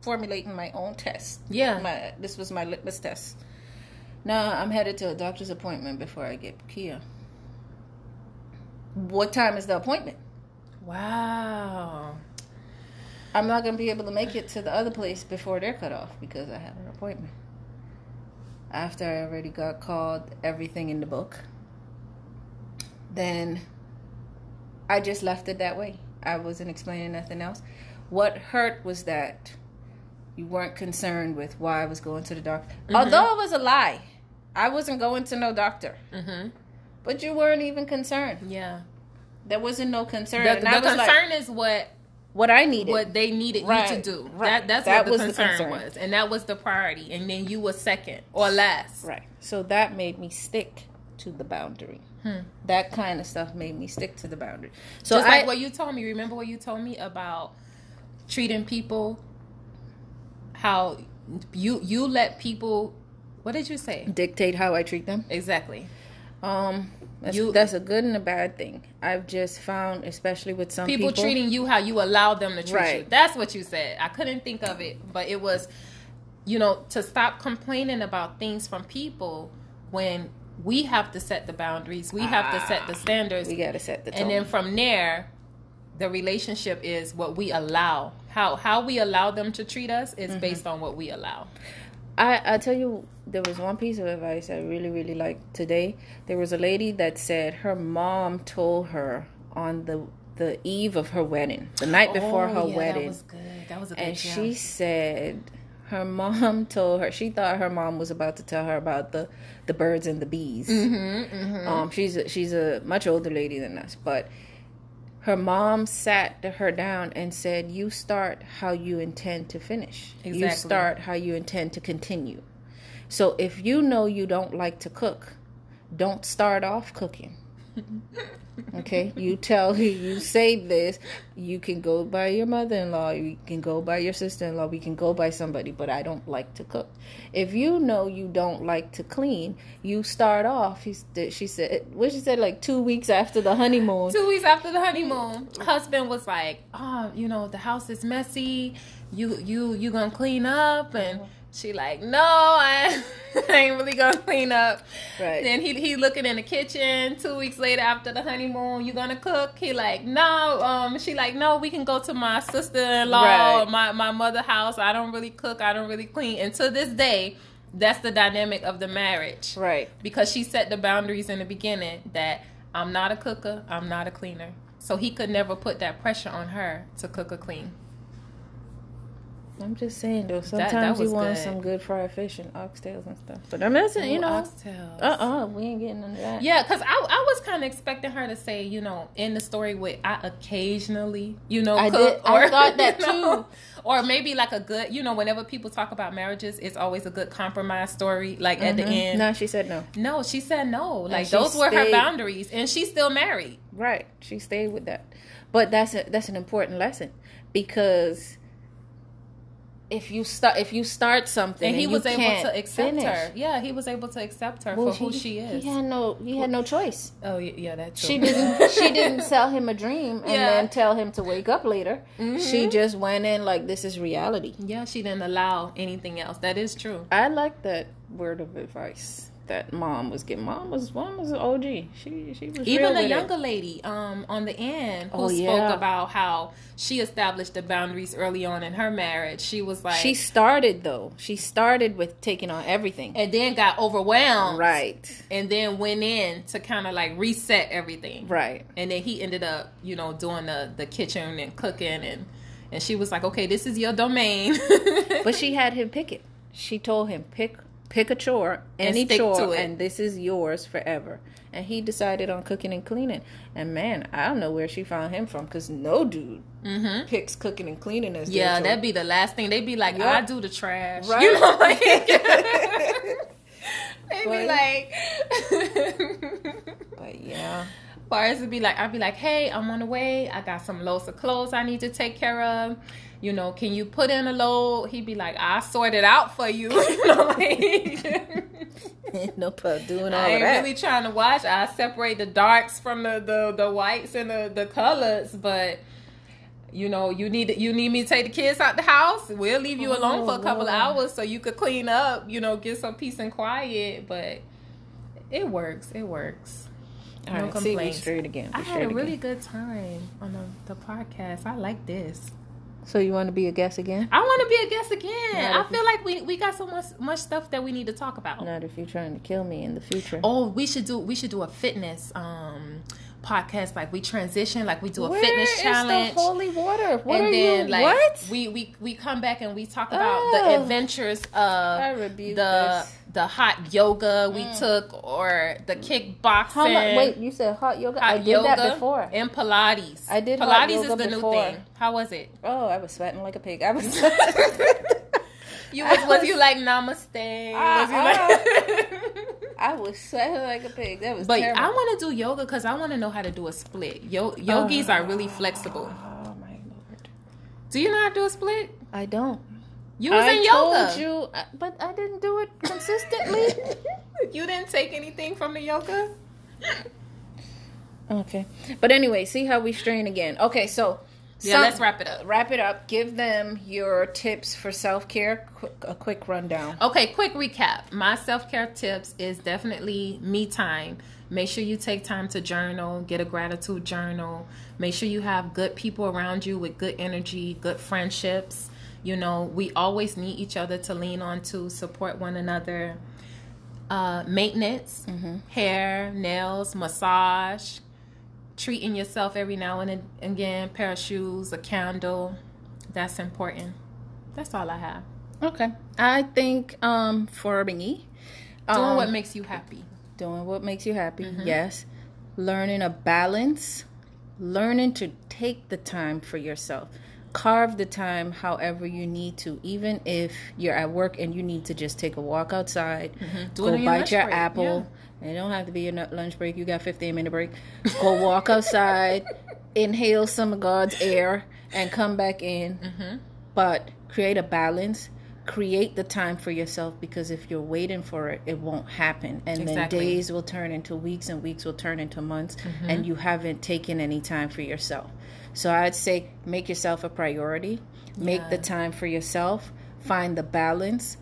formulating my own test. Yeah. My this was my litmus test. Now I'm headed to a doctor's appointment before I get Kia. What time is the appointment? Wow. I'm not gonna be able to make it to the other place before they're cut off because I have an appointment. After I already got called everything in the book, then I just left it that way. I wasn't explaining nothing else. What hurt was that You weren't concerned with why I was going to the doctor. Mm-hmm. Although it was a lie. I wasn't going to no doctor. Mm-hmm. But you weren't even concerned. Yeah. There wasn't no concern. The, the concern like, is what what I needed. what they needed Right, you to do. right. That that's That what the was the concern, concern. was, and that was the priority. And then you were second or last. Right. So that made me stick to the boundary. Hmm. That kind of stuff made me stick to the boundary. So Just I, like what you told me. Remember what you told me about treating people? How you you let people? What did you say dictate how I treat them. exactly? Um, that's, You- that's a good and a bad thing. I've just found, especially with some People, people, treating you how you allow them to treat you. That's what you said. I couldn't think of it, but it was, you know, to stop complaining about things from people when we have to set the boundaries. We have to set the standards. we got to set the tone. and then from there the relationship is what we allow how how we allow them to treat us Mm-hmm. is based on what we allow I, I tell you, there was one piece of advice I really, really liked today. There was a lady that said her mom told her on the the eve of her wedding, the night before her Oh, yeah, wedding, that was good that was a good and she said her mom told her she thought her mom was about to tell her about the the birds and the bees. mm-hmm, mm-hmm. Um, she's a, she's a much older lady than us, but her mom sat her down and said, "You start how you intend to finish. You start how you intend to continue. So if you know you don't like to cook, don't start off cooking." Okay, you tell you say this. You can go by your mother-in-law. You can go by your sister-in-law. We can go by somebody, but I don't like to cook. If you know you don't like to clean, you start off. He, she said, what she said, like two weeks after the honeymoon. two weeks after the honeymoon husband was like oh you know the house is messy you you you gonna clean up and she like no i ain't really gonna clean up Right. then he he looking in the kitchen two weeks later after the honeymoon you gonna cook he like no um she like no we can go to my sister-in-law Right. my my mother house i don't really cook i don't really clean and to this day that's the dynamic of the marriage Right. because she set the boundaries in the beginning that I'm not a cooker, I'm not a cleaner. So he could never put that pressure on her to cook or clean. I'm just saying though. that Sometimes was you want good. some good fried fish and oxtails and stuff. But I'm not saying, you know, Oxtails. uh, uh we ain't getting into that. Yeah, because I, I was kind of expecting her to say, you know, in the story with I occasionally, you know, I cook did- I thought that you know, too. Or maybe like a good, you know, whenever people talk about marriages, it's always a good compromise story. Like at the Mhm. end, No, she said no. no, she said no. Like those were her boundaries, and she's still married. Right. She stayed with that. But that's a, that's an important lesson because if you start if you start something and he you was able to accept finish, her. Yeah, he was able to accept her well, for who she is. He had no he had no choice. oh yeah, that's true. She didn't she didn't sell him a dream and Yeah. then tell him to wake up later. She Mhm. just went in like this is reality. Yeah, she didn't allow anything else. That is true. I like that word of advice that mom was getting. Mom was mom was an OG. She she was Even the with it. younger lady, um, on the end, who Oh, spoke yeah. about how she established the boundaries early on in her marriage. She was like, She started though. She started with taking on everything. and then got overwhelmed, Right. And then went in to kind of like reset everything, Right. And then he ended up, you know, doing the the kitchen and cooking, and and she was like, okay, this is your domain, But she had him pick it. She told him pick pick a chore, any chore, and this is yours forever. And he decided on cooking and cleaning. And man, I don't know where she found him from because no dude mm-hmm. picks cooking and cleaning as Yeah, that'd be the last thing. They'd be like, Yup. I do the trash. Right. You know, like, they'd be like, But yeah, Bars would be like, I'd be like, hey, I'm on the way. I got some loads of clothes I need to take care of. You know, can you put in a load? He'd be like, I sort it out for you. you know, like, no pub doing all that. I ain't that. really trying to watch. I separate the darks from the, the, the whites and the, the colors, but you know, you need you need me to take the kids out the house. We'll leave you alone for a oh, couple of Oh, Lord. hours so you could clean up. You know, get some peace and quiet. But it works. It works. all no right, see, complaints. straight again. I had a really good time on the, the podcast. I like this. So you want to be a guest again? I want to be a guest again. I if you- feel like we, we got so much much stuff that we need to talk about. Not if you're trying to kill me in the future. Oh, we should do we should do a fitness um podcast like we transition, like we do a Where fitness is challenge. the holy water? What and are then you? like what? we we we come back and we talk about Oh. the adventures of the this. The hot yoga we mm. took or the kickboxing. Wait, you said hot yoga? hot I did yoga that before. and Pilates. I did Pilates is the before. new thing. How was it? Oh, I was sweating like a pig. I was. You was, was you like namaste? Ah, was you like? Ah. I was sweating like a pig. That was But terrible. I want to do yoga because I want to know how to do a split. Yo- yogis are really ah. flexible. Oh my lord! Do you know how to do a split? I don't. You was I in told yoga. you, but I didn't do it consistently. you didn't take anything from the yoga. okay, but anyway, see how we strain again. Okay, so Yeah, some- let's wrap it up. Wrap it up. Give them your tips for self care. Quick, a quick rundown. Okay, quick recap. My self care tips is definitely me time. Make sure you take time to journal, get a gratitude journal. Make sure you have good people around you with good energy, good friendships. You know, we always need each other to lean on to support one another. Uh, maintenance, hair, nails, massage, treating yourself every now and again, pair of shoes, a candle. That's important. That's all I have. Okay, I think um for me, Doing um, what makes you happy. doing what makes you happy. Yes, learning a balance, learning to take the time for yourself. Carve the time however you need to, even if you're at work and you need to just take a walk outside, Do go your bite your apple. It don't have to be your lunch break. You got 15 minute break. Go walk outside, inhale some of God's air, and come back in. Mm-hmm. But create a balance. Create the time for yourself because if you're waiting for it, it won't happen. And Exactly. then days will turn into weeks and weeks will turn into months and you haven't taken any time for yourself. So I'd say make yourself a priority. Make the time for yourself. Find the balance.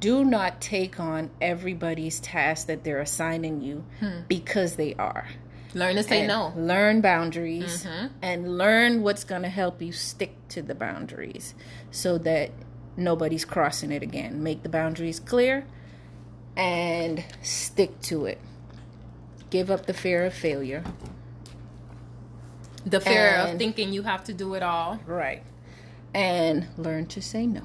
Do not take on everybody's task that they're assigning you because they are. Learn to say no. Learn boundaries Mhm. and learn what's going to help you stick to the boundaries so that nobody's crossing it again. Make the boundaries clear and stick to it. Give up the fear of failure. The fear of thinking you have to do it all. Right. And learn to say no.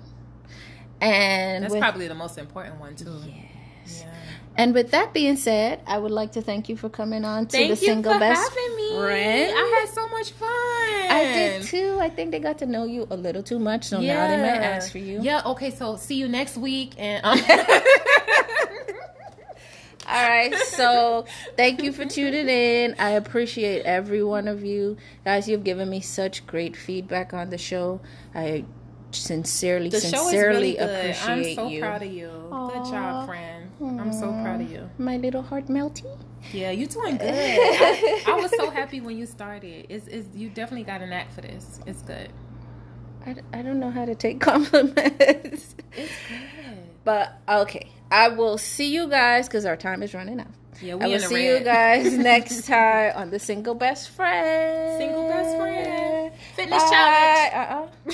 And That's with, probably the most important one too. yes. Yeah. And with that being said, I would like to thank you for coming on to Thank the you single for best having me. friend. I had so much fun. I did too. I think they got to know you a little too much, so now they might ask for you. Yeah. Okay. So see you next week. And um, All right. So thank you for tuning in. I appreciate every one of you. Guys, you've given me such great feedback on the show. I sincerely, the show sincerely really good. I'm so you. proud of you. Good job, friend. I'm so proud of you. My little heart melty. Yeah, you're doing good. I, I was so happy when you started. It's, it's you definitely got an act for this. It's good. I, I don't know how to take compliments. It's good. But okay, I will see you guys because our time is running out. Yeah, I we will in the see you guys next time on the single best friend. Single best friend. Fitness Bye. challenge. Uh-uh.